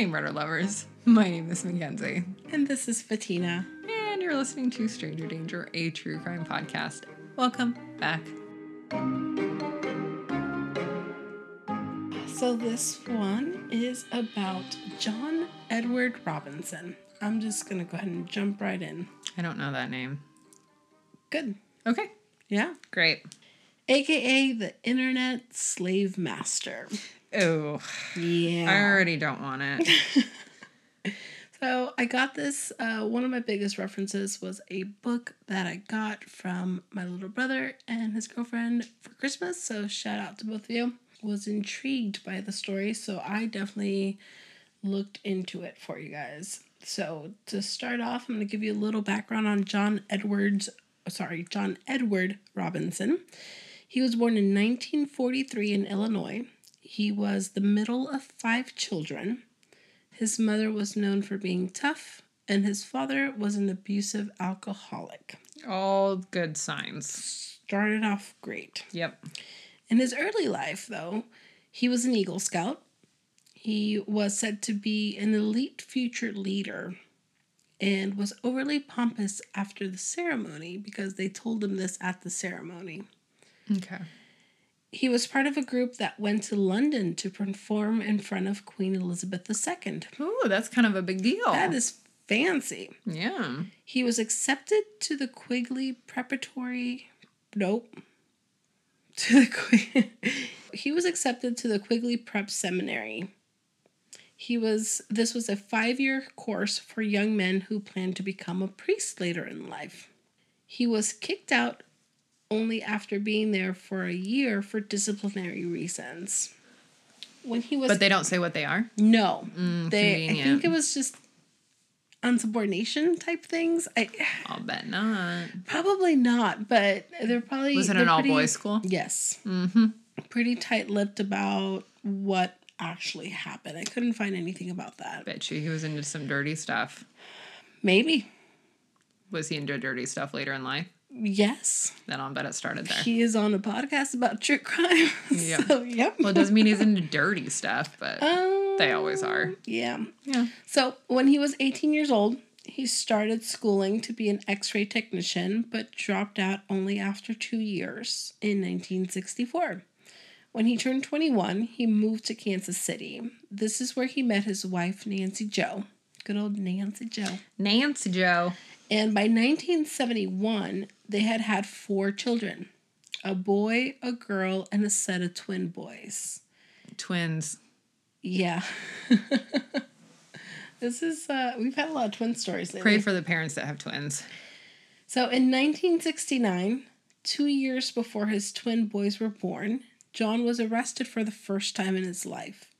Hey, murder lovers. My name is Mackenzie. And this is Fatina. And you're listening to Stranger Danger, a true crime podcast. Welcome back. So, this one is about John Edward Robinson. I'm just going to go ahead and jump right in. I don't know that name. Good. Okay, Yeah. great. AKA the Internet Slave Master. Oh, Yeah. I already don't want it. So I got this. Uh, one of my biggest references was a book that I got from my little brother and his girlfriend for Christmas. So shout out to both of you. Was intrigued by the story, so I definitely looked into it for you guys. So to start off, I'm going to give you a little background on John Edwards. Sorry, John Edward Robinson. He was born in 1943 in Illinois. He was the middle of five children. His mother was known for being tough, and his father was an abusive alcoholic. All good signs. Started off great. Yep. In his early life, though, he was an Eagle Scout. He was said to be an elite future leader and was overly pompous after the ceremony because they told him this at the ceremony. Okay. He was part of a group that went to London to perform in front of Queen Elizabeth II. Ooh, that's kind of a big deal. That is fancy. Yeah. He was accepted to the Quigley Preparatory. Nope. To the Quig- he was accepted to the Quigley Prep Seminary. He was this was a 5-year course for young men who planned to become a priest later in life. He was kicked out only after being there for a year for disciplinary reasons. When he was But they don't say what they are. no, they I Mm, think it was just unsubordination type things. I I'll bet not. probably not, but they're probably Was it an all boys school? Yes, Mm-hmm. pretty tight lipped about what actually happened. I couldn't find anything about that. Bet you he was into some dirty stuff. Maybe Was he into dirty stuff later in life? Yes, Then I'll bet it started there. he is on a podcast about true crime. Yeah. so yep. Well, it doesn't mean he's into dirty stuff, but Um, they always are. Yeah. Yeah. So when he was 18 years old, he started schooling to be an x ray technician, but dropped out only after two years in 1964. When he turned 21, he moved to Kansas City. This is where he met his wife, Nancy Jo. Good old Nancy Jo. Nancy Jo. And by 1971, they had had four children a boy, a girl, and a set of twin boys. Twins. Yeah. this is, uh, we've had a lot of twin stories lately. Pray for the parents that have twins. So in 1969, two years before his twin boys were born, John was arrested for the first time in his life.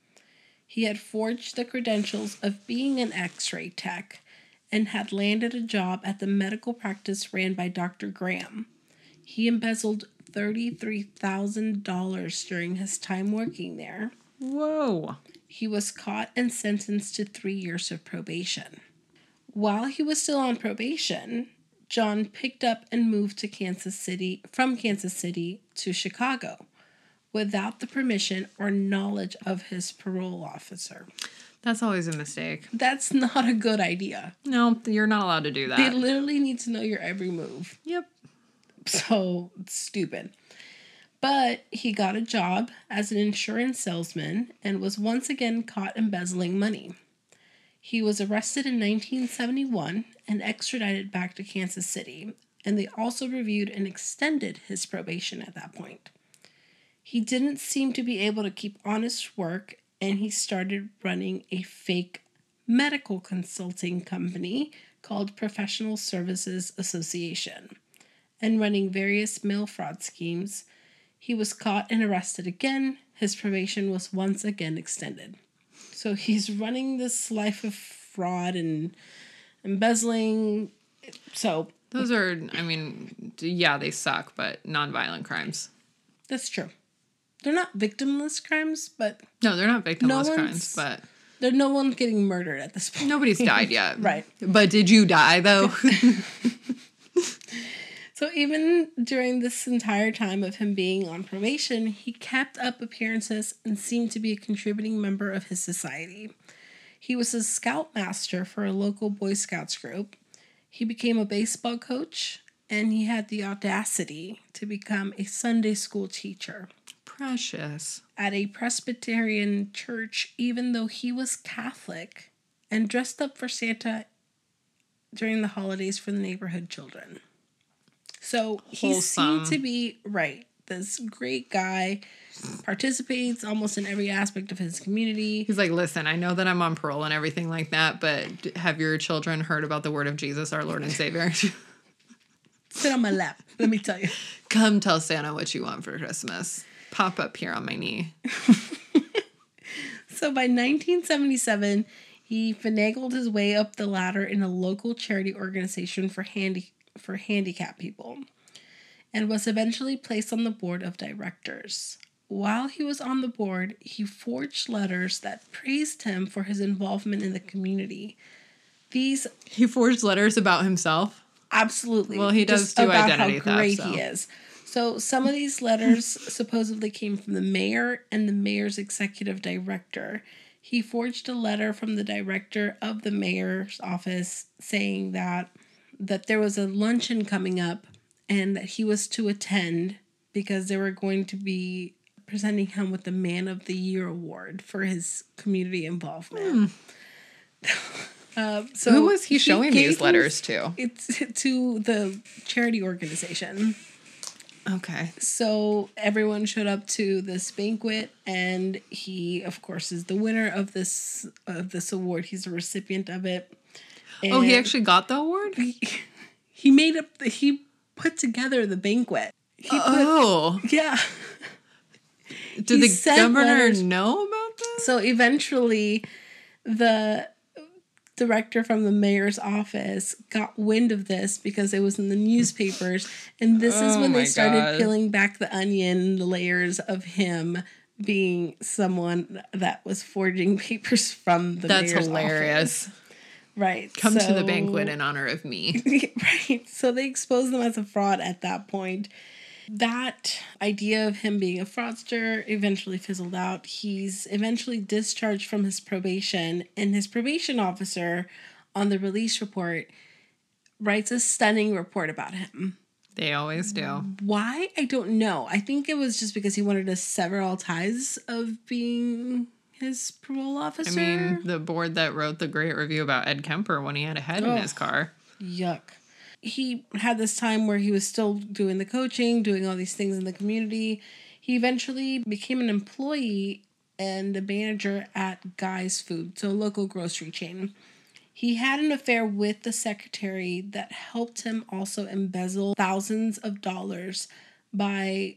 He had forged the credentials of being an x ray tech and had landed a job at the medical practice ran by Dr. Graham. He embezzled $33,000 during his time working there. Whoa. He was caught and sentenced to three years of probation. While he was still on probation, John picked up and moved to Kansas City from Kansas City to Chicago without the permission or knowledge of his parole officer. That's always a mistake. That's not a good idea. No, you're not allowed to do that. They literally need to know your every move. Yep. So stupid. But he got a job as an insurance salesman and was once again caught embezzling money. He was arrested in 1971 and extradited back to Kansas City, and they also reviewed and extended his probation at that point. He didn't seem to be able to keep honest work, and he started running a fake medical consulting company called Professional Services Association and running various mail fraud schemes. He was caught and arrested again. His probation was once again extended. So he's running this life of fraud and embezzling. So Those are, I mean, yeah, they suck, but nonviolent crimes. that's true. They're not victimless crimes, but No, they're not victimless No crimes, but there's no one's getting murdered at this point. nobody's died yet. Right. But did you die though? So even during this entire time of him being on probation, he kept up appearances and seemed to be a contributing member of his society. He was a scoutmaster for a local Boy Scouts group. He became a baseball coach and he had the audacity to become a Sunday school teacher Precious. at a Presbyterian church, even though he was Catholic and dressed up for Santa during the holidays for the neighborhood children. So he seemed to be right. This great guy participates almost in every aspect of his community. He's like, listen, I know that I'm on parole and everything like that, but have your children heard about the word of Jesus, our Lord and Savior? Sit on my lap, let me tell you. Come tell Santa what you want for Christmas. Pop up here on my knee. So by 1977, he finagled his way up the ladder in a local charity organization for handy for handicapped people and was eventually placed on the board of directors. While he was on the board, he forged letters that praised him for his involvement in the community. These He forged letters about himself. absolutely Well, he does do identity how theft, great so. he is. So some of these letters supposedly came from the mayor and the mayor's executive director. He forged a letter from the director of the mayor's office saying that that there was a luncheon coming up and that he was to attend because they were going to be presenting him with the Man of the Year award for his community involvement. Uh, so. Who was he showing these letters to? It's to the charity organization. Okay. So everyone showed up to this banquet, and he, of course, is the winner of this of this award. He's a recipient of it. Oh, he actually got the award? he, he made up. The, he put together the banquet. He put, Oh. yeah. Did he the governor letters- know about this? So eventually, the director from the mayor's office got wind of this because it was in the newspapers, and this is Oh when they started God. peeling back the onion layers of him being someone that was forging papers from the That's mayor's hilarious. office. Right. Come to the banquet in honor of me. right. So they exposed him as a fraud at that point. That idea of him being a fraudster eventually fizzled out. He's eventually discharged from his probation, and his probation officer on the release report writes a stunning report about him. They always do. Why? I don't know. I think it was just because he wanted to sever all ties of being his parole officer. I mean, the board that wrote the great review about Ed Kemper when he had a head in his car. Yuck. He had this time where he was still doing the coaching, doing all these things in the community. He eventually became an employee and a manager at Guy's Food, so a local grocery chain. He had an affair with the secretary that helped him also embezzle thousands of dollars by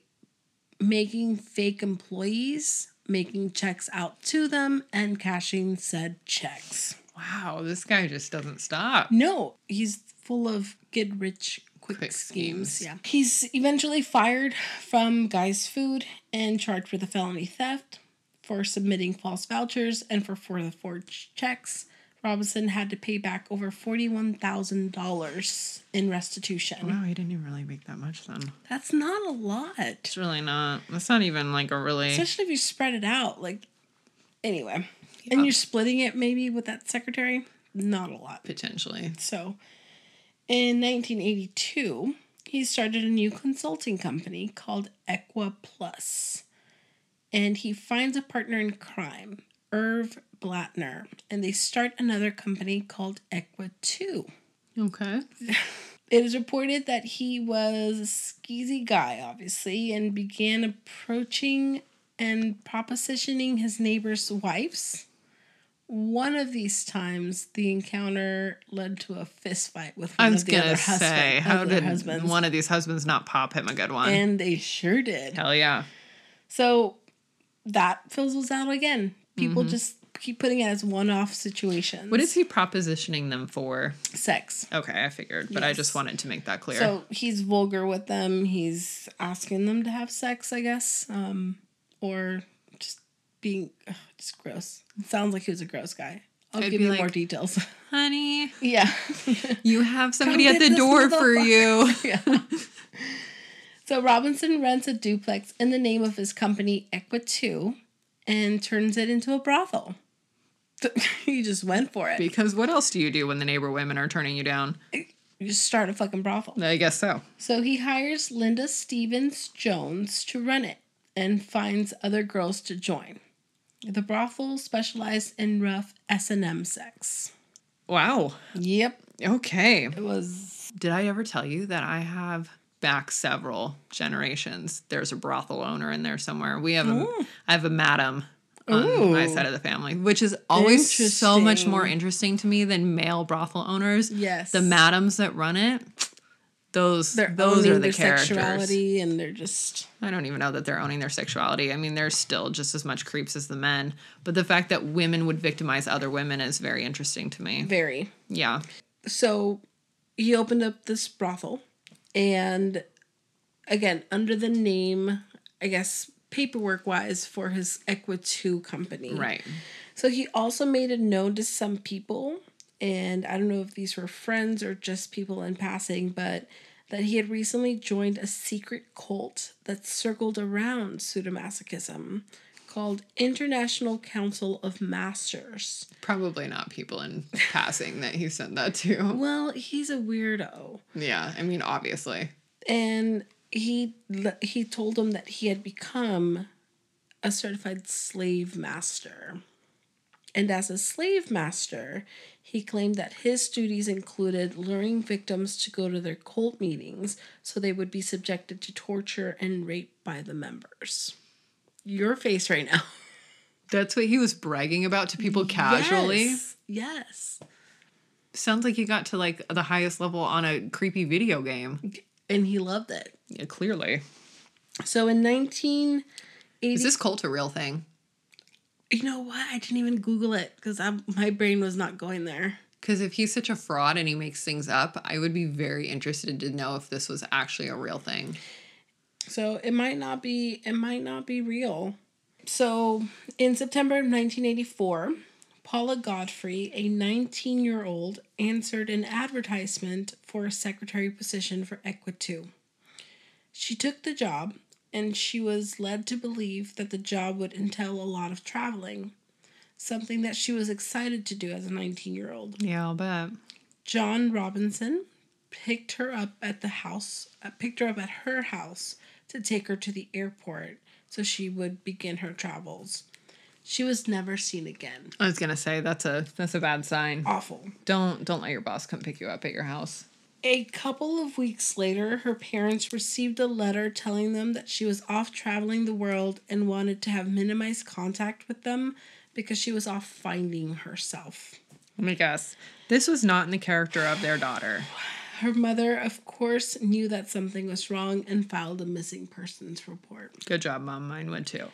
making fake employees, making checks out to them, and cashing said checks. Wow, this guy just doesn't stop. No, he's full of get rich quick, Quick schemes. schemes. Yeah. He's eventually fired from Guy's Food and charged with a felony theft for submitting false vouchers and for, for the forged checks. Robinson had to pay back over $41,000 in restitution. Wow, he didn't even really make that much then. That's not a lot. It's really not. That's not even like a really. Especially if you spread it out. Like, anyway. Yeah. And you're splitting it maybe with that secretary. Not a lot. Potentially. So, in 1982, he started a new consulting company called Equa Plus. And he finds a partner in crime, Irv Blattner, and they start another company called Equa 2. Okay. It is reported that he was a skeezy guy, obviously, and began approaching and propositioning his neighbors' wives. One of these times, the encounter led to a fist fight with one I was of the gonna other say, husband, how did husbands, one of these husbands not pop him a good one? and they sure did. Hell yeah. So that fizzles out again. People Mhm. just keep putting it as one-off situations. What is he propositioning them for? sex? Okay, I figured, but I just wanted to make that clear. So he's vulgar with them. He's asking them to have sex, I guess, um, or being ugh, just gross. It sounds like he was a gross guy. I'll I'd give you like- more details. Honey, yeah. you have somebody at the door for you. yeah. So Robinson rents a duplex in the name of his company Equa 2 and turns it into a brothel. he just went for it. Because what else do you do when the neighbor women are turning you down? Eh, you just start a fucking brothel. I guess so. So he hires Linda Stevens Jones to run it and finds other girls to join. The brothel specialized in rough S&M sex. Wow. Yep, Okay. it was Did I ever tell you that I have back several generations? There's a brothel owner in there somewhere. We have a, oh. I have a madam on my side of the family, which is always so much more interesting to me than male brothel owners. yes. The madams that run it, those they're those are the their characters. sexuality and they're just I don't even know that they're owning their sexuality. I mean, they're still just as much creeps as the men. But the fact that women would victimize other women is very interesting to me. very Yeah. so he opened up this brothel and again under the name i guess paperwork wise for his equa 2 company Right. so he also made it known to some people and i don't know if these were friends or just people in passing but that he had recently joined a secret cult that circled around pseudomasochism called international council of masters Probably not people in passing that he sent that to. well he's a weirdo Yeah. I mean, obviously. and he he told him that he had become a certified slave master and as a slave master he claimed that his duties included luring victims to go to their cult meetings so they would be subjected to torture and rape by the members your face right now That's what he was bragging about to people casually. yes, yes. Sounds like he got to like the highest level on a creepy video game. and he loved it Yeah, clearly. so in 1980 Is this cult a real thing? You know what i didn't even google it because my brain was not going there Because if he's such a fraud and he makes things up, I would be very interested to know if this was actually a real thing. So it might not be it might not be real. So in September of 1984, Paula Godfrey, a 19-year-old, answered an advertisement for a secretary position for Equa 2. She took the job and she was led to believe that the job would entail a lot of traveling, something that she was excited to do as a 19-year-old. Yeah, I'll bet. John Robinson picked her up at the house, uh, picked her up at her house to take her to the airport so she would begin her travels. She was never seen again. I was gonna say that's a that's a bad sign. Awful. Don't don't let your boss come pick you up at your house. A couple of weeks later, her parents received a letter telling them that she was off traveling the world and wanted to have minimized contact with them because she was off finding herself. Let me guess. This was not in the character of their daughter. Her mother, of course, knew that something was wrong and filed a missing persons report. Good job, mom. Mine went too.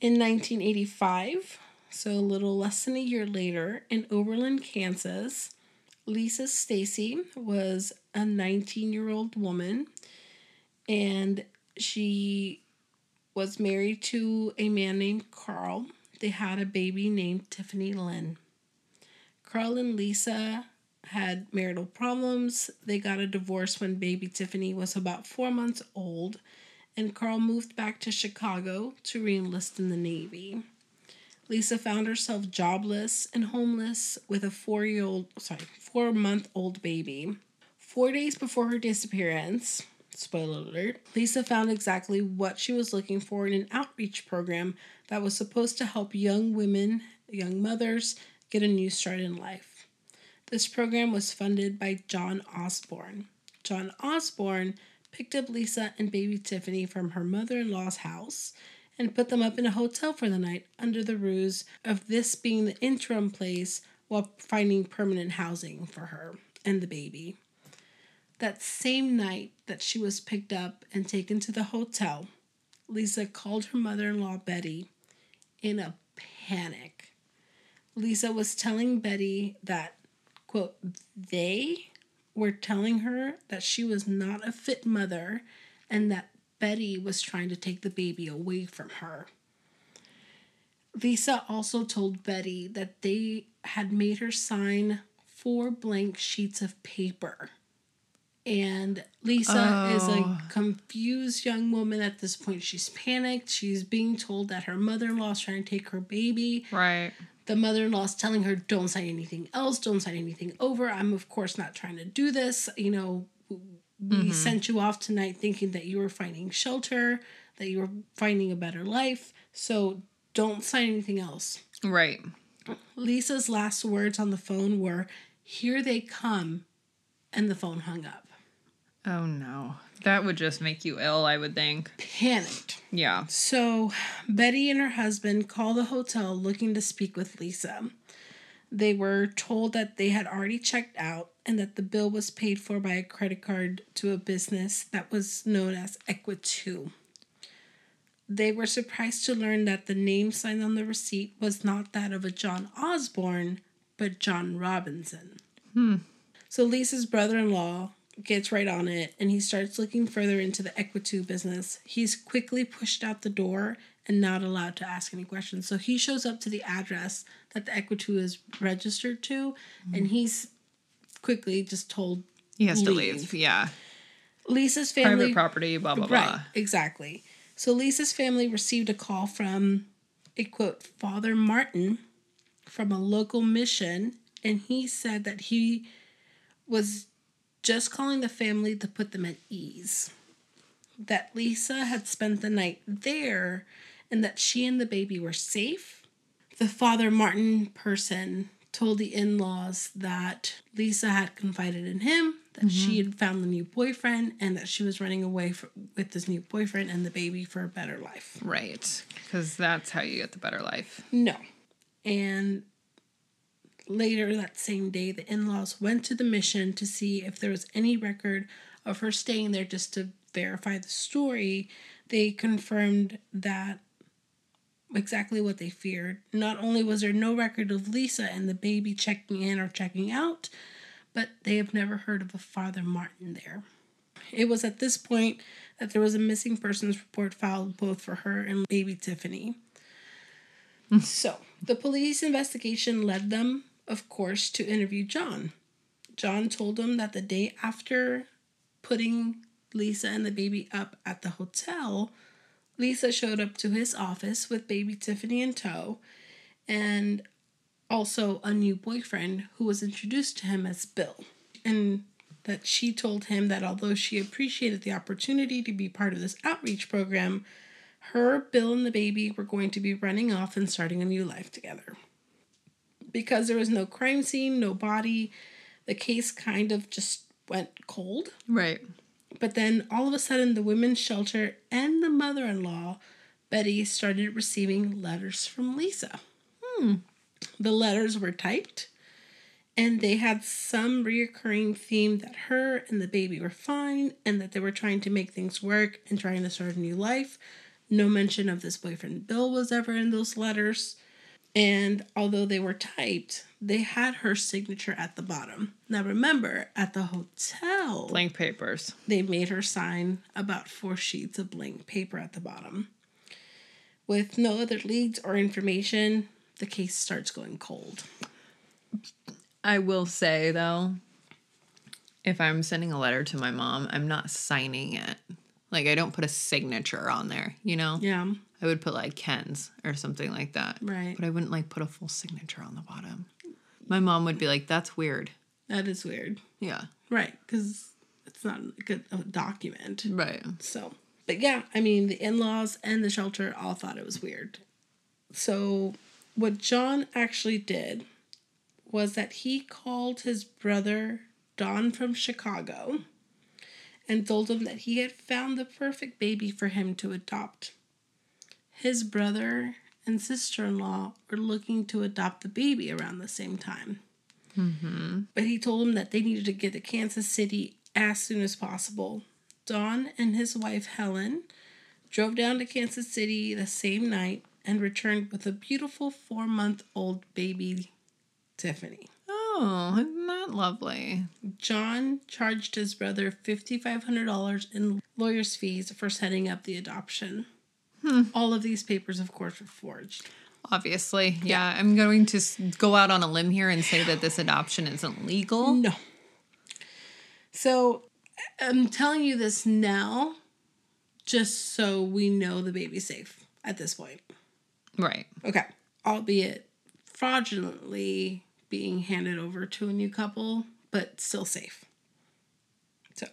In 1985, so a little less than a year later, in Oberlin, Kansas, Lisa Stasi was a 19 year old woman and she was married to a man named Carl. They had a baby named Tiffany Lynn. Carl and Lisa had marital problems. They got a divorce when baby Tiffany was about four months old, and Carl moved back to Chicago to reenlist in the Navy. Lisa found herself jobless and homeless with a four year old, sorry, four month old baby. Four days before her disappearance, spoiler alert, Lisa found exactly what she was looking for in an outreach program that was supposed to help young women, young mothers, get a new start in life. This program was funded by John Osborne. John Osborne picked up Lisa and baby Tiffany from her mother in law's house and put them up in a hotel for the night under the ruse of this being the interim place while finding permanent housing for her and the baby. That same night that she was picked up and taken to the hotel, Lisa called her mother in law, Betty, in a panic. Lisa was telling Betty that, quote, they were telling her that she was not a fit mother and that Betty was trying to take the baby away from her. Lisa also told Betty that they had made her sign four blank sheets of paper And Lisa is Oh. a confused young woman at this point. She's panicked. She's being told that her mother in law is trying to take her baby. Right. The mother in law is telling her, don't sign anything else, don't sign anything over. I'm, of course, not trying to do this. You know, we mm-hmm. sent you off tonight thinking that you were finding shelter, that you were finding a better life. So don't sign anything else. Right. Lisa's last words on the phone were, Here they come. And the phone hung up. Oh no. That would just make you ill, I would think. Panicked. Yeah. So Betty and her husband call the hotel looking to speak with Lisa. They were told that they had already checked out and that the bill was paid for by a credit card to a business that was known as Equitu. They were surprised to learn that the name signed on the receipt was not that of a John Osborne, but John Robinson. Hmm. So Lisa's brother in law gets right on it and he starts looking further into the Equitu business. He's quickly pushed out the door and not allowed to ask any questions. So he shows up to the address that the Equitu is registered to and mm-hmm. he's quickly just told He has to Leave. leave. Yeah. Lisa's family Private property, blah blah Right, blah. exactly. So Lisa's family received a call from a quote Father Martin from a local mission, and he said that he was just calling the family to put them at ease. That Lisa had spent the night there and that she and the baby were safe. The Father Martin person told the in laws that Lisa had confided in him, that she mm-hmm. had found the new boyfriend, and that she was running away for, with this new boyfriend and the baby for a better life. Right. Because that's how you get the better life. No. And later that same day, the in laws went to the mission to see if there was any record of her staying there just to verify the story. They confirmed that exactly what they feared. Not only was there no record of Lisa and the baby checking in or checking out, but they have never heard of a Father Martin there. It was at this point that there was a missing persons report filed both for her and baby Tiffany. So, the police investigation led them, of course, to interview John. John told them that the day after putting Lisa and the baby up at the hotel, Lisa showed up to his office with baby Tiffany in tow and also a new boyfriend who was introduced to him as Bill. And that she told him that although she appreciated the opportunity to be part of this outreach program, her, Bill, and the baby were going to be running off and starting a new life together. Because there was no crime scene, no body, the case kind of just went cold. Right. But then all of a sudden, the women's shelter and the mother in law, Betty, started receiving letters from Lisa. Hmm. The letters were typed, and they had some reoccurring theme that her and the baby were fine and that they were trying to make things work and trying to start a new life. No mention of this boyfriend Bill was ever in those letters. And although they were typed, they had her signature at the bottom. Now remember, at the hotel, Blank papers. they made her sign about four sheets of blank paper at the bottom. With no other leads or information, the case starts going cold. I will say though, if I'm sending a letter to my mom, I'm not signing it. Like I don't put a signature on there, you know? Yeah, I would put like Ken's or something like that. Right. But I wouldn't like put a full signature on the bottom. My mom would be like, "That's weird." that is weird. Yeah. Right, because it's not a good a document. Right. So, but yeah, I mean, the in laws and the shelter all thought it was weird. So, what John actually did was that he called his brother, Don from Chicago, and told him that he had found the perfect baby for him to adopt. His brother and sister in law were looking to adopt the baby around the same time. Mm-hmm. But he told them that they needed to get to Kansas City as soon as possible. Don and his wife Helen drove down to Kansas City the same night and returned with a beautiful four month old baby, Tiffany. Oh, isn't that lovely? John charged his brother $5,500 in lawyer's fees for setting up the adoption. Hmm. All of these papers, of course, were forged. Obviously. Yeah. I'm going to go out on a limb here and say that this adoption isn't legal. No. So I'm telling you this now just so we know the baby's safe at this point. Right. Okay. Albeit fraudulently being handed over to a new couple, but still safe. So,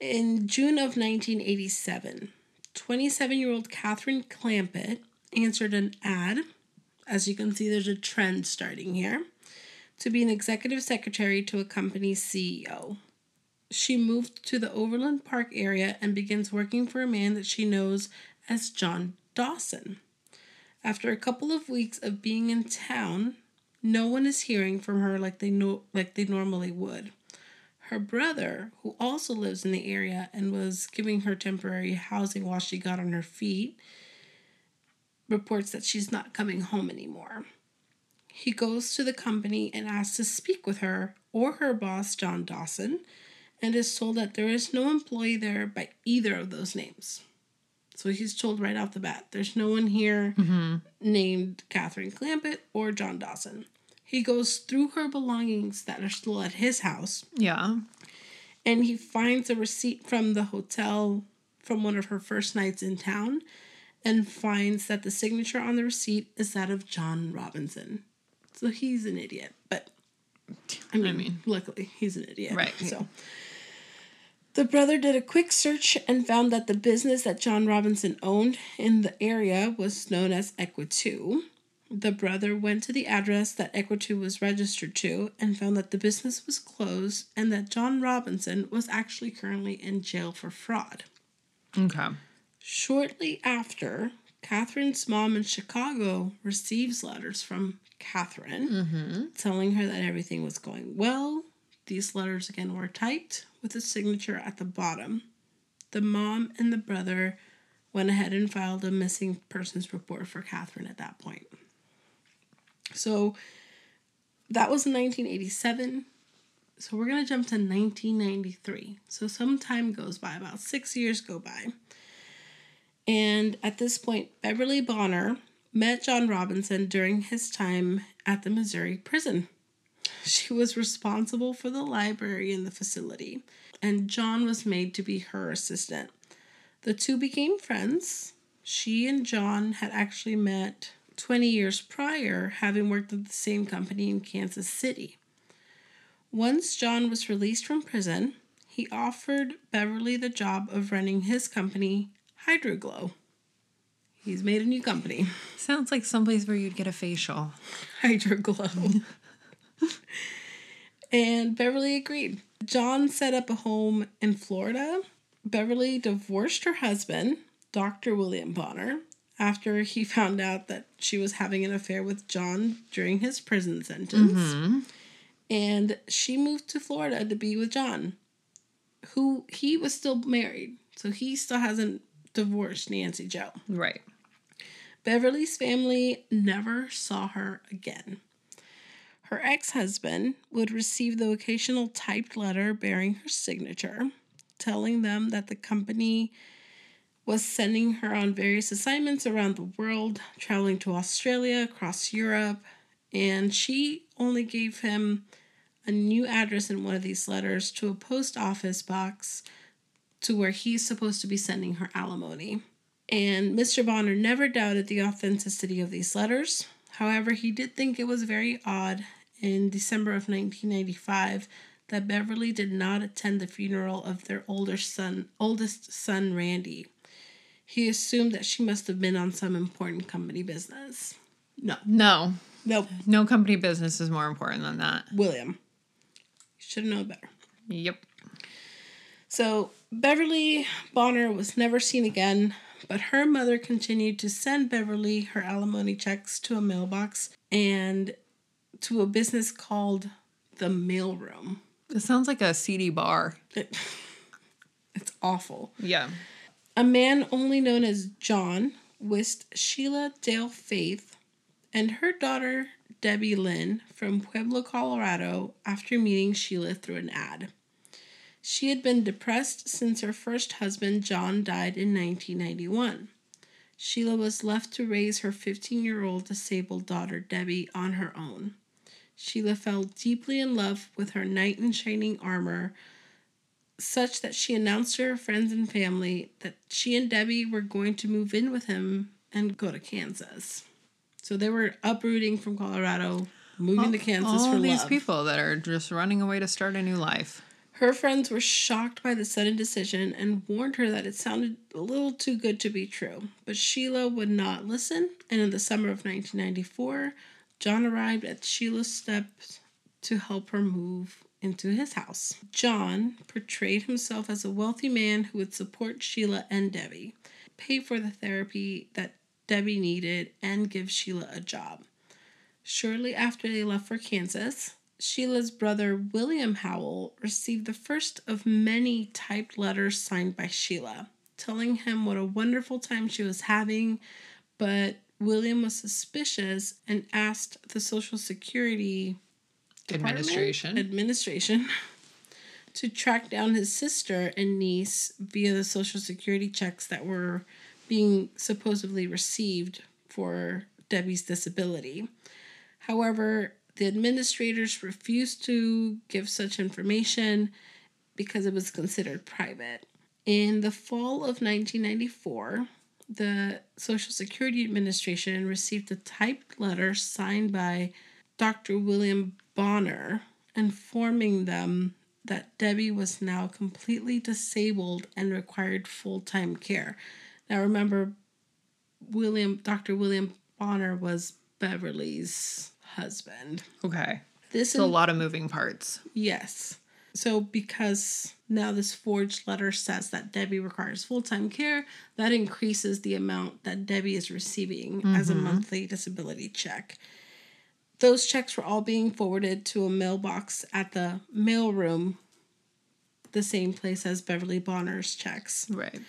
in June of 1987, 27 year old Catherine Clampitt answered an ad. As you can see, there's a trend starting here to be an executive secretary to a company's CEO. She moved to the Overland Park area and begins working for a man that she knows as John Dawson. After a couple of weeks of being in town, no one is hearing from her like they know like they normally would. Her brother, who also lives in the area and was giving her temporary housing while she got on her feet, reports that she's not coming home anymore. He goes to the company and asks to speak with her or her boss, John Dawson, and is told that there is no employee there by either of those names. So he's told right off the bat there's no one here mm-hmm. named Catherine Clampitt or John Dawson. He goes through her belongings that are still at his house Yeah. and he finds a receipt from the hotel from one of her first nights in town and finds that the signature on the receipt is that of John Robinson. So he's an idiot, but I mean, mean- luckily he's an idiot. Right. So the brother did a quick search and found that the business that John Robinson owned in the area was known as Equitu. The brother went to the address that Equitu was registered to and found that the business was closed and that John Robinson was actually currently in jail for fraud. Okay. Shortly after, Catherine's mom in Chicago receives letters from Catherine mm-hmm. telling her that everything was going well. These letters again were typed with a signature at the bottom. The mom and the brother went ahead and filed a missing persons report for Catherine at that point. So that was 1987. So we're going to jump to 1993. So some time goes by, about six years go by. And at this point, Beverly Bonner met John Robinson during his time at the Missouri prison. She was responsible for the library in the facility, and John was made to be her assistant. The two became friends. She and John had actually met 20 years prior, having worked at the same company in Kansas City. Once John was released from prison, he offered Beverly the job of running his company, Hydroglow. He's made a new company, Sounds like someplace where you'd get a facial. Hydroglow. and Beverly agreed. John set up a home in Florida. Beverly divorced her husband, Dr. William Bonner, after he found out that she was having an affair with John during his prison sentence. Mm-hmm. And she moved to Florida to be with John, who he was still married. So he still hasn't divorced Nancy Jo. Right. Beverly's family never saw her again. Her ex husband would receive the occasional typed letter bearing her signature, telling them that the company was sending her on various assignments around the world, traveling to Australia, across Europe, and she only gave him a new address in one of these letters to a post office box to where he's supposed to be sending her alimony. And Mr. Bonner never doubted the authenticity of these letters. However, he did think it was very odd in December of 1995 that Beverly did not attend the funeral of their older son, oldest son Randy. He assumed that she must have been on some important company business. No. No. Nope. No company business is more important than that. William. You should have known better. Yep. So Beverly Bonner was never seen again, but her mother continued to send Beverly her alimony checks to a mailbox and to a business called the Mailroom. It sounds like a CD bar. It, it's awful. Yeah. A man only known as John wished Sheila Dale Faith and her daughter Debbie Lynn from Pueblo, Colorado, after meeting Sheila through an ad. She had been depressed since her first husband, John, died in 1991. Sheila was left to raise her 15 year old disabled daughter, Debbie, on her own. Sheila fell deeply in love with her knight in shining armor, such that she announced to her friends and family that she and Debbie were going to move in with him and go to Kansas. So they were uprooting from Colorado, moving to Kansas All for these love. people that are just running away to start a new life. Her friends were shocked by the sudden decision and warned her that it sounded a little too good to be true. But Sheila would not listen, and in the summer of 1994, John arrived at Sheila's steps to help her move into his house. John portrayed himself as a wealthy man who would support Sheila and Debbie, pay for the therapy that Debbie needed, and give Sheila a job. Shortly after they left for Kansas, Sheila's brother William Howell received the first of many typed letters signed by Sheila, telling him what a wonderful time she was having, but William was suspicious and asked the Social Security Department- Administration. administration to track down his sister and niece via the social security checks that were being supposedly received for Debbie's disability. However, the administrators refused to give such information because it was considered private. In the fall of 1994, the Social Security Administration received a typed letter signed by Dr. William Bonner informing them that Debbie was now completely disabled and required full-time care. Now remember William Dr. William Bonner was Beverly's husband. Okay. This So a lot of moving parts. yes. So because now this forged letter says that Debbie requires full-time care, that increases the amount that Debbie is receiving as a mm-hmm. monthly disability check. Those checks were all being forwarded to a mailbox at the mailroom, the same place as Beverly Bonner's checks. Right.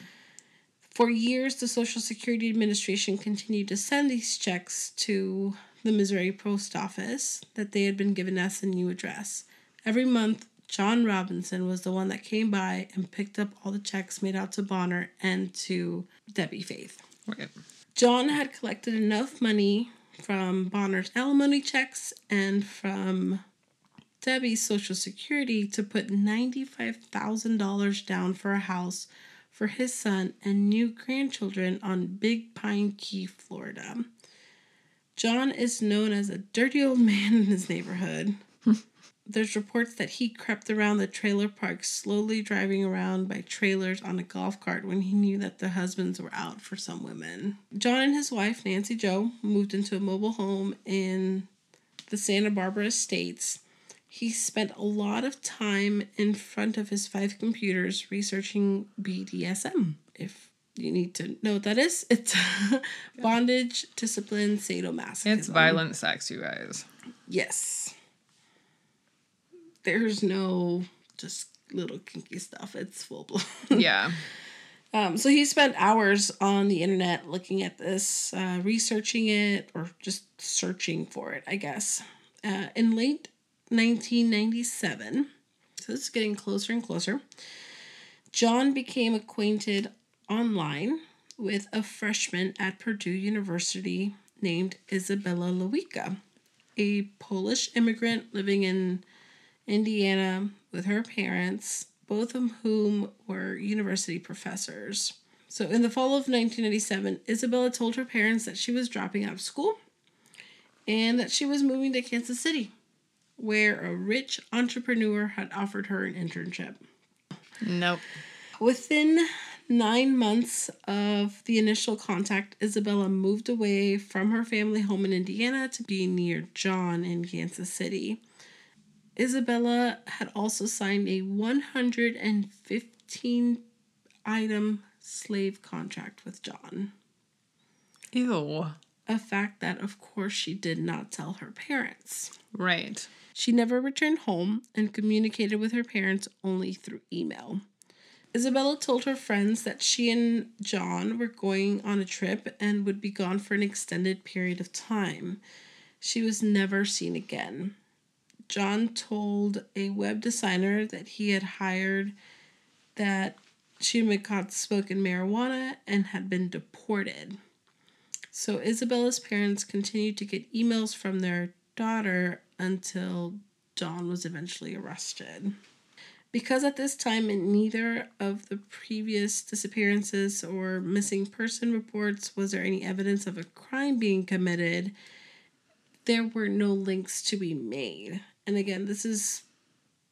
For years, the Social Security Administration continued to send these checks to the Missouri Post Office that they had been given as a new address. Every month, John Robinson was the one that came by and picked up all the checks made out to Bonner and to Debbie Faith. Right. John had collected enough money from Bonner's alimony checks and from Debbie's Social Security to put $95,000 down for a house for his son and new grandchildren on Big Pine Key, Florida. John is known as a dirty old man in his neighborhood. There's reports that he crept around the trailer park, slowly driving around by trailers on a golf cart when he knew that the husbands were out for some women. John and his wife, Nancy Jo, moved into a mobile home in the Santa Barbara Estates. He spent a lot of time in front of his five computers researching BDSM. If you need to know what that is, it's bondage, discipline, sadomasochism. It's violent sex, you guys. Yes. There's no just little kinky stuff. It's full blown. Yeah. Um, so he spent hours on the internet looking at this, uh, researching it, or just searching for it, I guess. Uh, in late 1997, so this is getting closer and closer, John became acquainted online with a freshman at Purdue University named Isabella Lewicka, a Polish immigrant living in Indiana with her parents, both of whom were university professors. So, in the fall of 1997, Isabella told her parents that she was dropping out of school and that she was moving to Kansas City, where a rich entrepreneur had offered her an internship. Nope. Within nine months of the initial contact, Isabella moved away from her family home in Indiana to be near John in Kansas City. Isabella had also signed a 115 item slave contract with John. Ew. A fact that, of course, she did not tell her parents. Right. She never returned home and communicated with her parents only through email. Isabella told her friends that she and John were going on a trip and would be gone for an extended period of time. She was never seen again. John told a web designer that he had hired that she had caught smoking marijuana and had been deported. So Isabella's parents continued to get emails from their daughter until John was eventually arrested. Because at this time, in neither of the previous disappearances or missing person reports was there any evidence of a crime being committed, there were no links to be made. And again, this is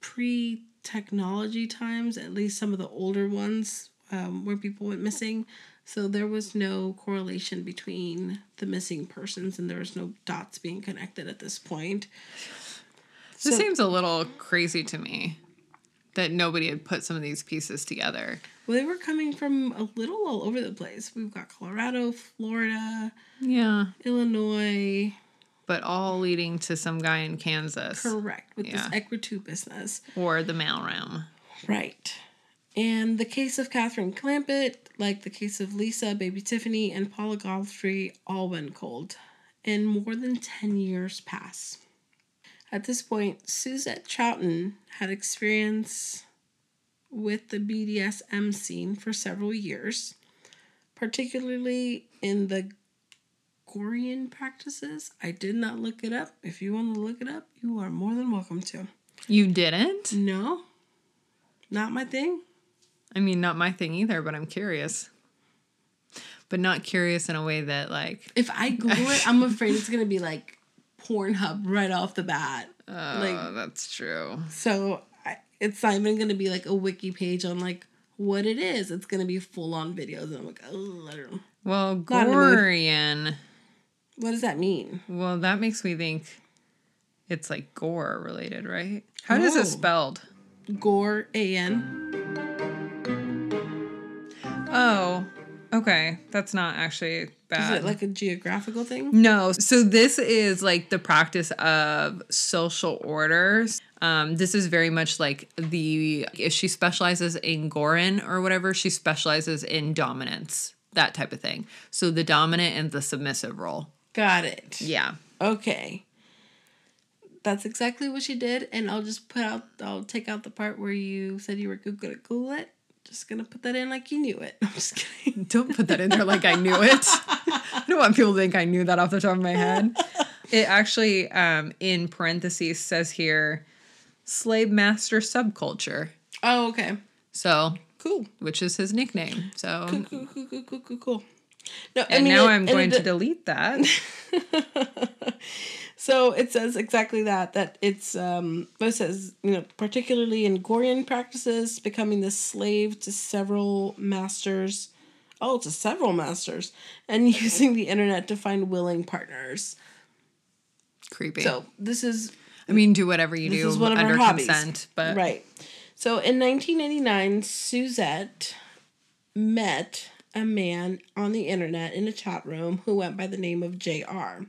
pre technology times, at least some of the older ones um, where people went missing. So there was no correlation between the missing persons and there was no dots being connected at this point. This So- seems a little crazy to me that nobody had put some of these pieces together. Well, they were coming from a little all over the place. We've got Colorado, Florida, Yeah. Illinois. But all leading to some guy in Kansas Correct. With Yeah. this Equitu business. or the mailroom. Right. And the case of Catherine Clampitt, like the case of Lisa, Baby Tiffany, and Paula Godfrey, all went cold. And more than 10 years pass. At this point, Suzette Trouten had experience with the BDSM scene for several years, particularly in the Gorean practices. I did not look it up. If you want to look it up, you are more than welcome to. You didn't? No, not my thing. I mean, not my thing either, but I'm curious. But not curious in a way that, like, If I Google it, I'm afraid it's gonna be like Pornhub right off the bat. oh, Like- that's true. So I, it's not even gonna be like a wiki page on like what it is. It's gonna be full on videos, and I'm like, oh, I don't know. Well, Not in the mood. Gorean. What does that mean? Well, that makes me think it's like gore related, right? How is Oh. it spelled? Gore A N. Oh, okay. That's not actually bad. Is it like a geographical thing? no, so this is like the practice of social orders. Um, this is very much like the if she specializes in Gorin or whatever, she specializes in dominance, that type of thing. So the dominant and the submissive role. Got it. Yeah. Okay. That's exactly what she did, and I'll just put out. I'll take out the part where you said you were gonna Google it. Just gonna put that in like you knew it. I'm just kidding. Don't put that in there like I knew it. I don't want people to think I knew that off the top of my head. It actually, um, in parentheses, says here slave master subculture. Oh, okay. So, Cool. which is his nickname. So, Cool, cool, cool, cool, cool, cool, cool. No, I and mean, now it- I'm going it- to delete that. so it says exactly that. That it's um. It says you know particularly in Gorean practices, becoming the slave to several masters. Oh, to several masters, and using the internet to find willing partners. Creepy. So this is I mean, do whatever you This do is one of under consent, but Right. So in 1989, Suzette met a man on the internet in a chat room who went by the name of JR,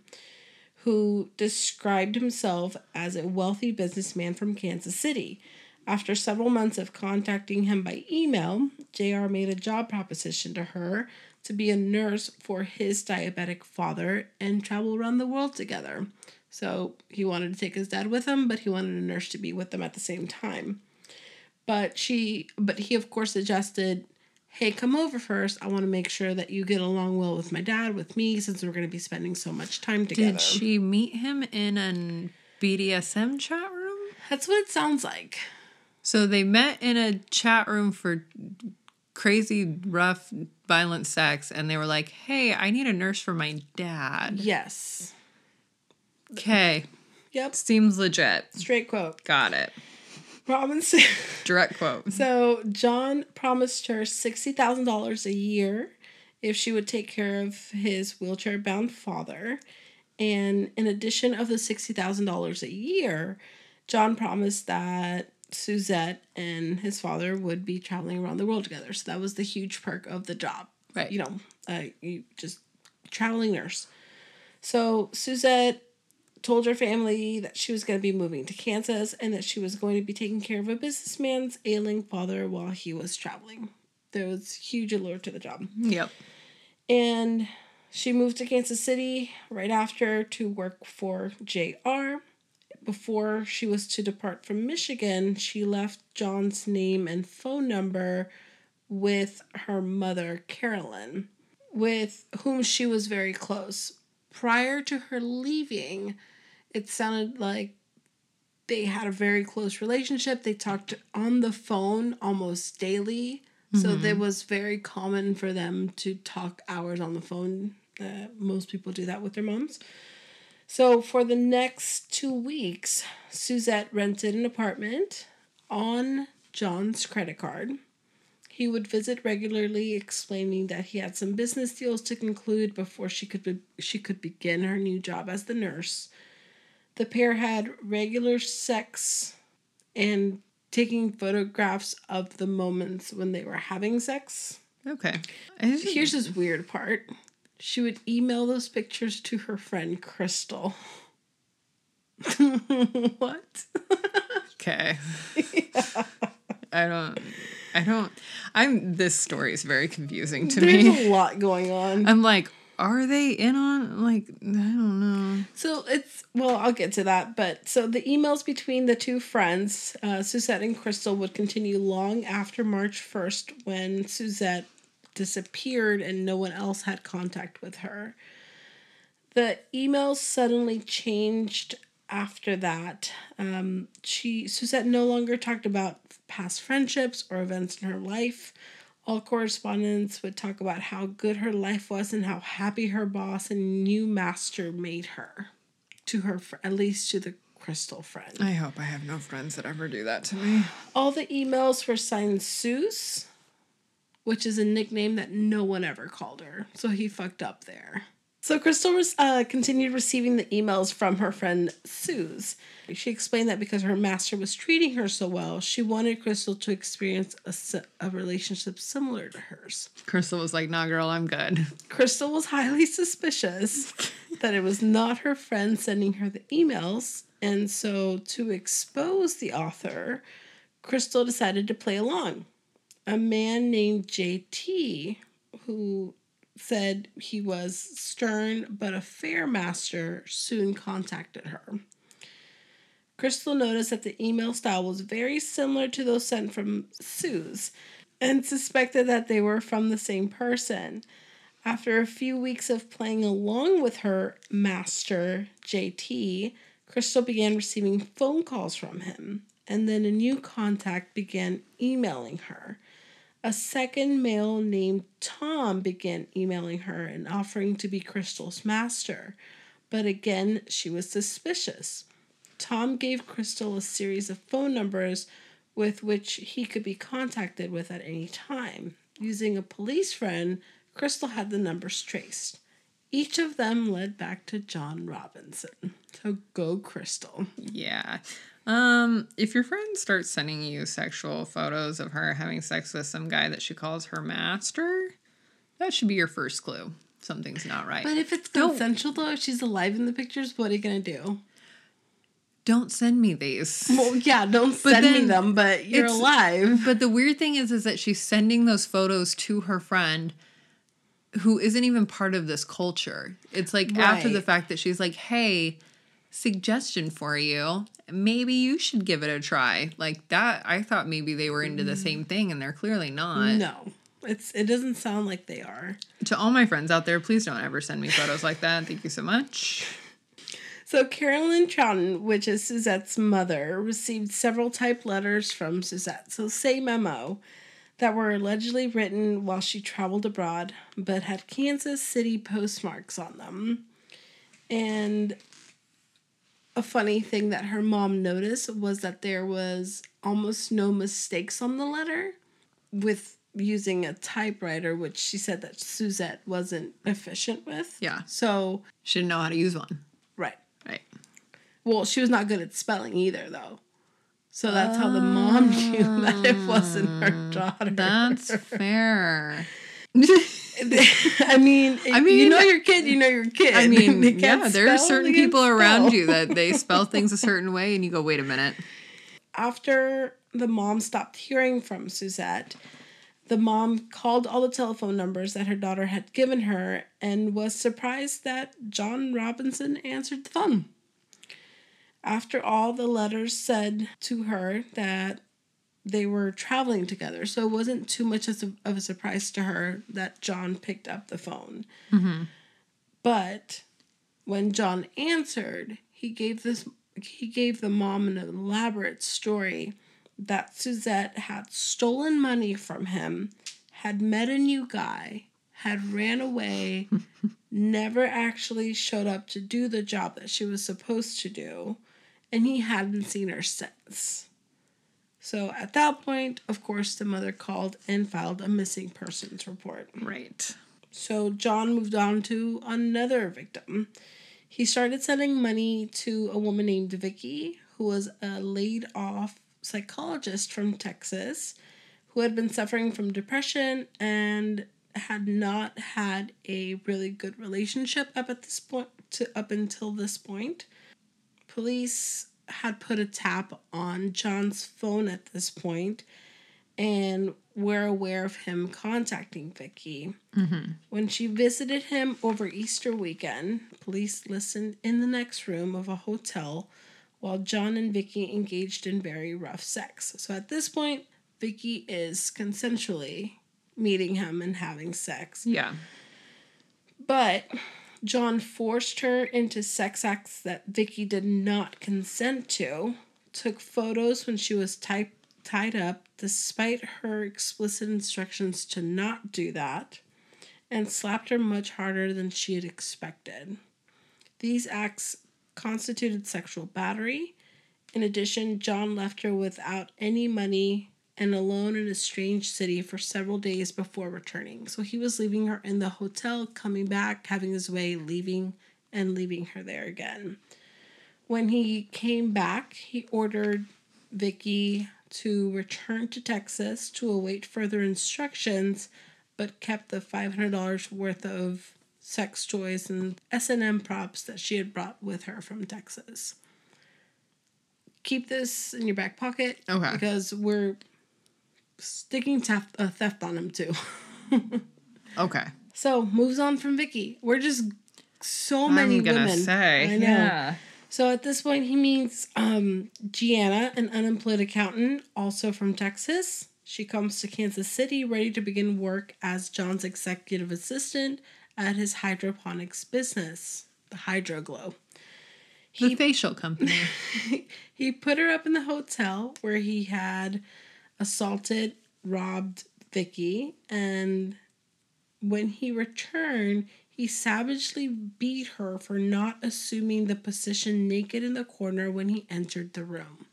who described himself as a wealthy businessman from Kansas City. After several months of contacting him by email, JR made a job proposition to her to be a nurse for his diabetic father and travel around the world together. So he wanted to take his dad with him, but he wanted a nurse to be with them at the same time. But she, but he of course suggested, "Hey, come over first. I want to make sure that you get along well with my dad, with me, since we're going to be spending so much time together." did she meet him in a BDSM chat room? That's what it sounds like. So they met in a chat room for crazy, rough, violent sex, and they were like, "Hey, I need a nurse for my dad." Yes. Okay, Yep. seems legit. Straight quote. Got it. Promise. Direct quote. So John promised her sixty thousand dollars a year if she would take care of his wheelchair bound father. And in addition of the sixty thousand dollars a year, John promised that Suzette and his father would be traveling around the world together. So that was the huge perk of the job. Right. You know, uh, you just traveling nurse. So Suzette told her family that she was going to be moving to Kansas and that she was going to be taking care of a businessman's ailing father while he was traveling. There was huge allure to the job. Yep. And she moved to Kansas City right after to work for JR. Before she was to depart from Michigan, she left John's name and phone number with her mother, Carolyn, with whom she was very close. Prior to her leaving, it sounded like they had a very close relationship. They talked on the phone almost daily. So it was very common for them to talk hours on the phone. Uh, most people do that with their moms. So for the next two weeks, Suzette rented an apartment on John's credit card. He would visit regularly, explaining that he had some business deals to conclude before she could be- she could begin her new job as the nurse. The pair had regular sex and taking photographs of the moments when they were having sex. Okay. Here's this weird part. She would email those pictures to her friend Crystal. what? Okay. I don't. I don't. I'm. This story is very confusing to There's me. There's a lot going on. I'm like, are they in on? Like, I don't know. So it's well, I'll get to that. But so the emails between the two friends, uh, Suzette and Crystal, would continue long after March first, when Suzette disappeared and no one else had contact with her. The emails suddenly changed after that. Um, she Suzette no longer talked about past friendships or events in her life. All correspondents would talk about how good her life was and how happy her boss and new master made her. To her, fr- at least to the crystal friend. I hope I have no friends that ever do that to me. All the emails were signed Suze, which is a nickname that no one ever called her. So he fucked up there. So Crystal was, uh, continued receiving the emails from her friend Suze. She explained that because her master was treating her so well, she wanted Crystal to experience a, a relationship similar to hers. Crystal was like, "Nah, girl, I'm good." Crystal was highly suspicious that it was not her friend sending her the emails, and so to expose the author, Crystal decided to play along. A man named JT, who said he was stern but a fair master, soon contacted her. Crystal noticed that the email style was very similar to those sent from Suze and suspected that they were from the same person. After a few weeks of playing along with her master, JT, Crystal began receiving phone calls from him, and then a new contact began emailing her. A second male named Tom began emailing her and offering to be Crystal's master, but again, she was suspicious. Tom gave Crystal a series of phone numbers with which he could be contacted with at any time. Using a police friend, Crystal had the numbers traced. Each of them led back to John Robinson. So go, Crystal. Yeah. Um, if your friend starts sending you sexual photos of her having sex with some guy that she calls her master, that should be your first clue. Something's not right. But if it's consensual, though, if she's alive in the pictures, what are you going to do? Don't send me these. Well, yeah, don't send me them, but you're alive. But the weird thing is, is that she's sending those photos to her friend who isn't even part of this culture. It's like after the fact that she's like, hey, suggestion for you. Maybe you should give it a try. Like that, I thought maybe they were into the same thing and they're clearly not. No, it's it doesn't sound like they are. To all my friends out there, please don't ever send me photos like that. Thank you so much. So Carolyn Trouten, which is Suzette's mother, received several typed letters from Suzette. So same memo that were allegedly written while she traveled abroad, but had Kansas City postmarks on them. And a funny thing that her mom noticed was that there was almost no mistakes on the letter with using a typewriter, which she said that Suzette wasn't efficient with. Yeah. So, She didn't know how to use one. right. Right. Well, she was not good at spelling either, though. So that's how the mom knew that it wasn't her ah, daughter. That's fair. I mean, I mean, you know your kid, you know your kid. I mean, yeah, there are certain people around you that they spell things a certain way, and you go, wait a minute. After the mom stopped hearing from Suzette, the mom called all the telephone numbers that her daughter had given her and was surprised that John Robinson answered the phone. After all, the letters said to her that they were traveling together, so it wasn't too much of a, surprise to her that John picked up the phone. Mm-hmm. But when John answered, he gave this he gave the mom an elaborate story that Suzette had stolen money from him, had met a new guy, had ran away, never actually showed up to do the job that she was supposed to do, and he hadn't seen her since. So at that point, of course, the mother called and filed a missing persons report. Right. So John moved on to another victim. He started sending money to a woman named Vicky, who was a laid off psychologist from Texas who had been suffering from depression and had not had a really good relationship up at this point to up until this point. Police had put a tap on John's phone at this point and were aware of him contacting Vicky. Mm-hmm. When she visited him over Easter weekend, police listened in the next room of a hotel while John and Vicky engaged in very rough sex. So at this point, Vicky is consensually meeting him and having sex. Yeah. But John forced her into sex acts that Vicky did not consent to, took photos when she was type, tied up despite her explicit instructions to not do that, and slapped her much harder than she had expected. These acts constituted sexual battery. In addition, John left her without any money and alone in a strange city for several days before returning. So he was leaving her in the hotel, coming back, having his way, leaving, and leaving her there again. When he came back, he ordered Vicky to return to Texas to await further instructions, but kept the $500 worth of sex toys and S&M props that she had brought with her from Texas. Keep this in your back pocket. Okay. Because we're sticking theft, uh, theft on him too. Okay. so moves on from Vicky. We're just so many I'm gonna women. say. I know. Yeah. So at this point, he meets um, Gianna, an unemployed accountant, also from Texas. She comes to Kansas City ready to begin work as John's executive assistant at his hydroponics business, the Hydroglow. The facial company. he put her up in the hotel where he had assaulted, robbed Vicky, and when he returned, he savagely beat her for not assuming the position naked in the corner when he entered the room.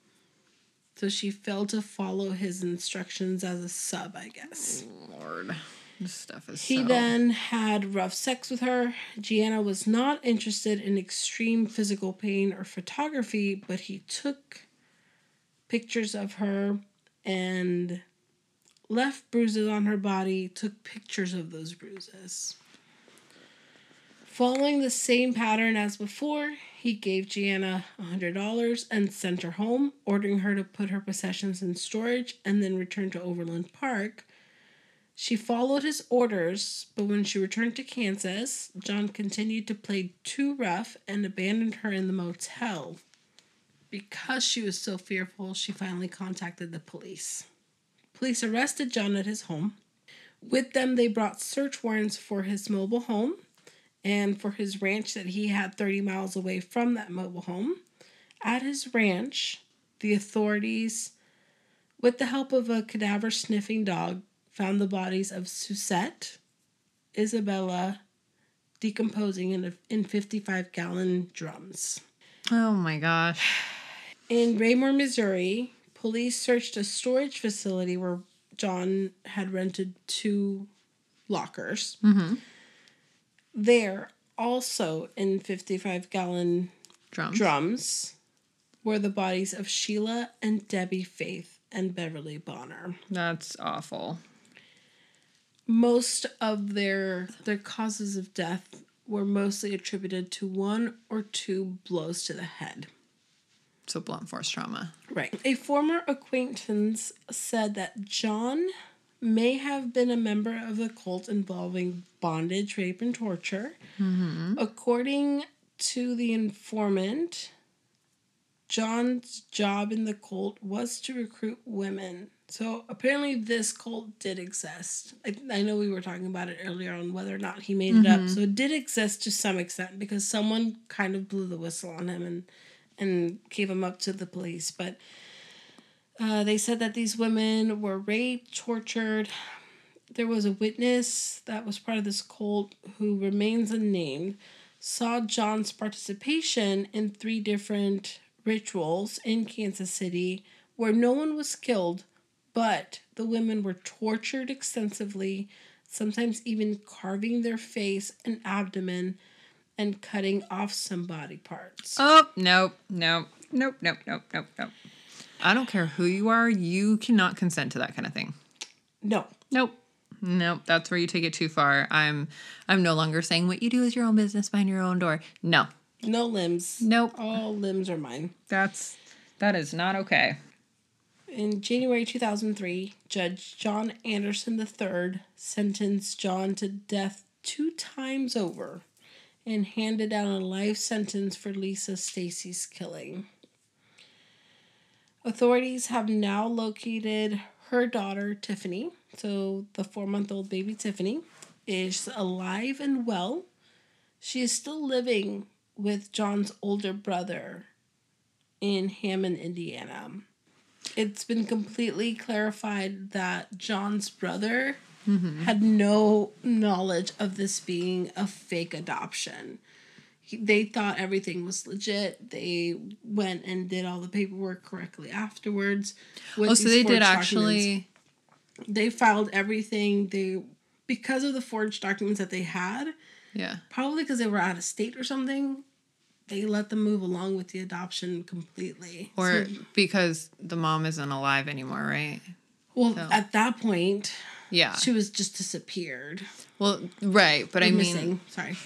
So she failed to follow his instructions as a sub, I guess. Lord. This stuff is He so... then had rough sex with her. Gianna was not interested in extreme physical pain or photography, but he took pictures of her and left bruises on her body, took pictures of those bruises. Following the same pattern as before, he gave Gianna $100 and sent her home, ordering her to put her possessions in storage and then return to Overland Park. She followed his orders, but when she returned to Kansas, John continued to play too rough and abandoned her in the motel. Because she was so fearful, she finally contacted the police. Police arrested John at his home. With them, they brought search warrants for his mobile home and for his ranch that he had 30 miles away from that mobile home. At his ranch, the authorities, with the help of a cadaver sniffing dog, found the bodies of Suzette, Izabela, decomposing in, a, in 55 gallon drums. Oh my gosh. In Raymore, Missouri, police searched a storage facility where John had rented two lockers. Mm-hmm. There, also in 55 gallon Drums. drums, were the bodies of Sheila and Debbie Faith and Beverly Bonner. That's awful. Most of their their causes of death were mostly attributed to one or two blows to the head. So blunt force trauma. Right. A former acquaintance said that John may have been a member of the cult involving bondage, rape, and torture. Mm-hmm. According to the informant, John's job in the cult was to recruit women. So apparently, this cult did exist. I, I know we were talking about it earlier on whether or not he made it up. Mm-hmm. So it did exist to some extent because someone kind of blew the whistle on him and and gave them up to the police. But uh, they said that these women were raped, tortured. There was a witness that was part of this cult who remains unnamed, saw John's participation in three different rituals in Kansas City where no one was killed, but the women were tortured extensively, sometimes even carving their face and abdomen and cutting off some body parts. Oh, nope, nope, nope, nope, nope, nope, nope. I don't care who you are, you cannot consent to that kind of thing. No. Nope. Nope, that's where you take it too far. I'm I'm no longer saying what you do is your own business, mind your own door. No. No limbs. Nope. All limbs are mine. That's that is not okay. In January 2003, Judge John Anderson III sentenced John to death two times over and handed down a life sentence for Lisa Stasi's killing. Authorities have now located her daughter, Tiffany. So, the four month old baby, Tiffany, is alive and well. She is still living with John's older brother in Hammond, Indiana. It's been completely clarified that John's brother Mm-hmm. had no knowledge of this being a fake adoption. He, they thought everything was legit. They went and did all the paperwork correctly afterwards. Oh, so they did actually They filed everything. They because of the forged documents that they had, Yeah. probably because they were out of state or something. They let them move along with the adoption completely. Or So- because the mom isn't alive anymore, right? well, so- at that point, Yeah. she was just disappeared. Well, right, but I mean missing. Sorry.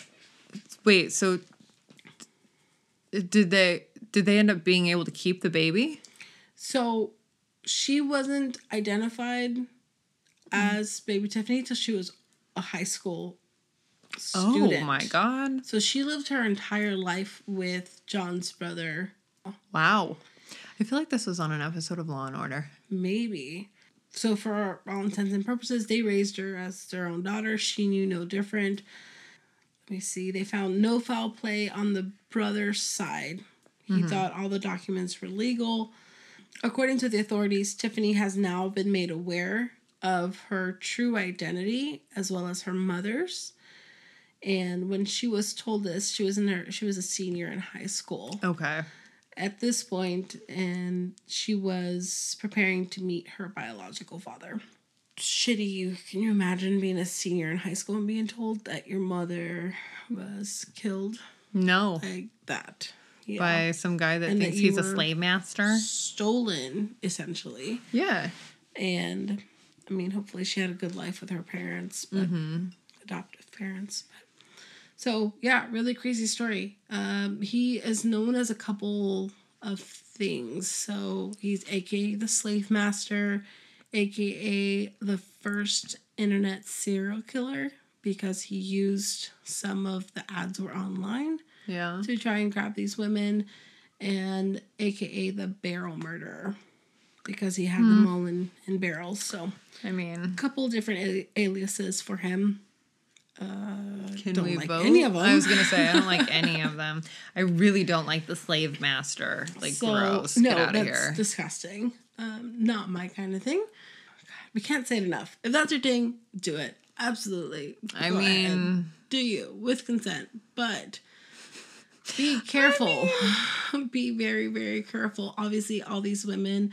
wait, so did they did they end up being able to keep the baby? So she wasn't identified as baby Tiffany till she was a high school oh student. Oh my god. So she lived her entire life with John's brother. Wow. I feel like this was on an episode of Law and Order. Maybe. So for all intents and purposes, they raised her as their own daughter. She knew no different. Let me see. They found no foul play on the brother's side. He mm-hmm. thought all the documents were legal. According to the authorities, Tiffany has now been made aware of her true identity as well as her mother's. And when she was told this, she was in her she was a senior in high school Okay. At this point and she was preparing to meet her biological father. Shitty, you can you imagine being a senior in high school and being told that your mother was killed No. like that? Yeah. By some guy that And thinks you he's a slave master. Stolen, essentially. Yeah. And I mean, hopefully she had a good life with her parents, but Mm-hmm. adoptive parents. So yeah, really crazy story. Um, he is known as a couple of things. So he's AKA the slave master, AKA the first internet serial killer because he used some of the ads were online Yeah. to try and grab these women, and AKA the barrel murderer because he had Hmm. them all in, in barrels. So I mean, a couple different aliases for him. Can don't we like vote? any of them. I was gonna say I don't like any of them. I really don't like the slave master. Like So, gross. No, Get out of that's here. disgusting. Um, not my kind of thing. God, we can't say it enough. If that's your thing, do it. Absolutely. I Go mean, do you with consent, but be careful. be very, very careful. Obviously, all these women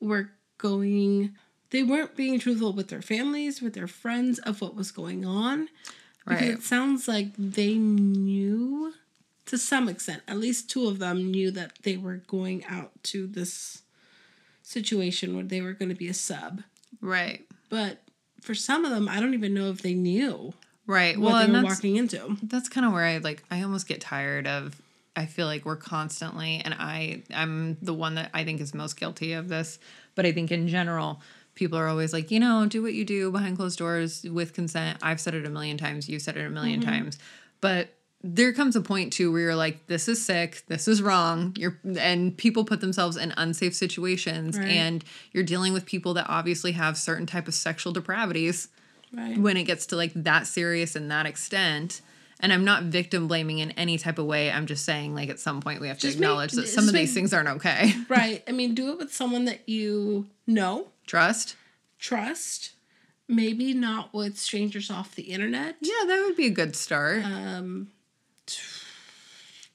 were going. They weren't being truthful with their families, with their friends of what was going on. Because Right. it sounds like they knew to some extent, at least two of them knew that they were going out to this situation where they were going to be a sub. right. But for some of them, I don't even know if they knew Right. what Well, they and were that's walking into. that's kind of where I like I almost get tired of I feel like we're constantly and I I'm the one that I think is most guilty of this, but I think in general people are always like, you know, do what you do behind closed doors with consent. I've said it a million times, you've said it a 1000000 Mm-hmm. times. But there comes a point too where you're like, this is sick, this is wrong. You're and people put themselves in unsafe situations Right. and you're dealing with people that obviously have certain type of sexual depravities Right. when it gets to like that serious and that extent And I'm not victim blaming in any type of way. I'm just saying, like, at some point we have to Just make- acknowledge that some of make- these things aren't okay. Right. I mean, do it with someone that you know, Trust? trust. Maybe not with strangers off the internet. Yeah, that would be a good start. Um,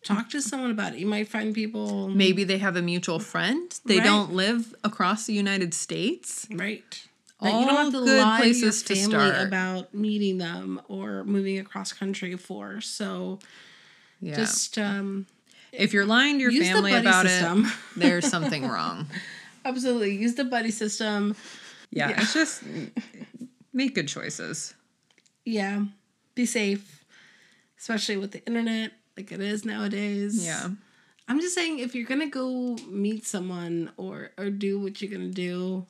talk to someone about it. You might find people. Maybe they have a mutual friend. They Right. don't live across the United States. Right. All good places to to family start. about meeting them or moving across country for. So Yeah. just um, if you're lying to your family about system. it, there's something wrong. Absolutely use the buddy system. Yeah, Yeah. it's just make good choices. Yeah, be safe, especially with the internet like it is nowadays. Yeah. I'm just saying if you're gonna go meet someone or or do what you're gonna do,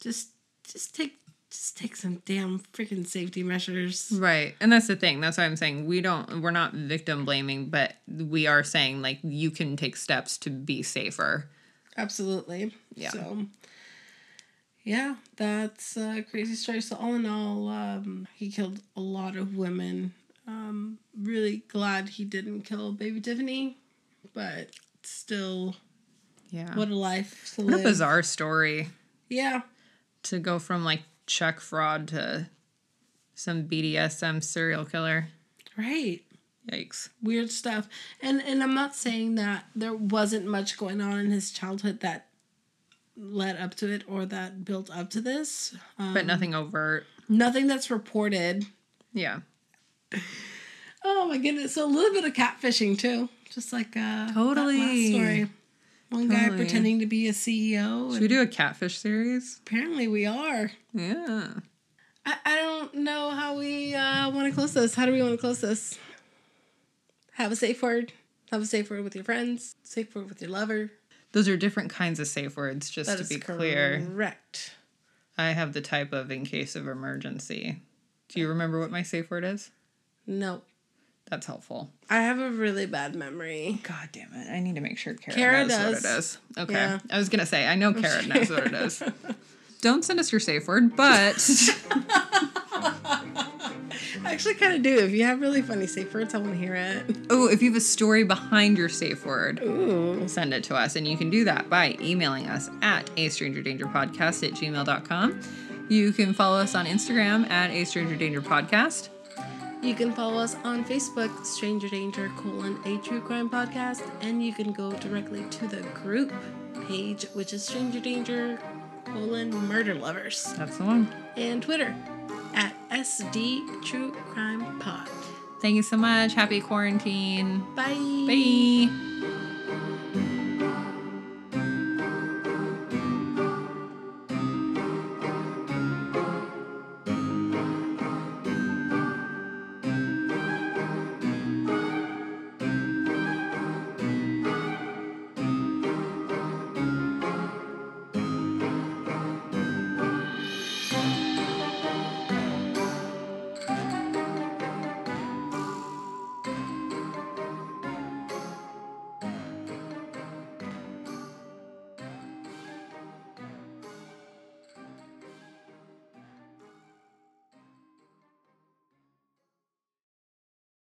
just just take just take some damn freaking safety measures. Right. And that's the thing. That's why I'm saying we don't we're not victim blaming, but we are saying like you can take steps to be safer. Absolutely. Yeah. So yeah, that's a crazy story. So all in all, um, he killed a lot of women. Um, really glad he didn't kill baby Tiffany, but still, Yeah. what a life to What a bizarre story Yeah, to go from like check fraud to some BDSM serial killer. right. Yikes. Weird stuff. And and I'm not saying that there wasn't much going on in his childhood that led up to it or that built up to this. Um, But nothing overt. nothing that's reported. Yeah. Oh my goodness! So a little bit of catfishing too, just like uh, last Totally. story. One guy pretending to be a CEO. Should we do a catfish series? apparently, we are. Yeah. I, I don't know how we uh, want to close this. How do we want to close this? Have a safe word. Have a safe word with your friends. Safe word with your lover. Those are different kinds of safe words, just That to be clear. Correct. I have the type of in case of emergency. Do you remember what my safe word is? No, That's helpful. I have a really bad memory. God damn it. I need to make sure Kara, Kara knows what it is. Okay. Yeah. I was going to say, I know Kara knows what it is. Don't send us your safe word, but I actually kind of do. If you have really funny safe words, I want to hear it. oh, if you have a story behind your safe word, Ooh. send it to us. And you can do that by emailing us at a stranger danger podcast at gmail.com. You can follow us on Instagram at a stranger danger podcast. You can follow us on Facebook, Stranger Danger colon a true crime podcast, and you can go directly to the group page, which is Stranger Danger colon murder lovers, That's the one. and Twitter at SD True Crime Pod. Thank you so much. Happy quarantine. Bye. Bye.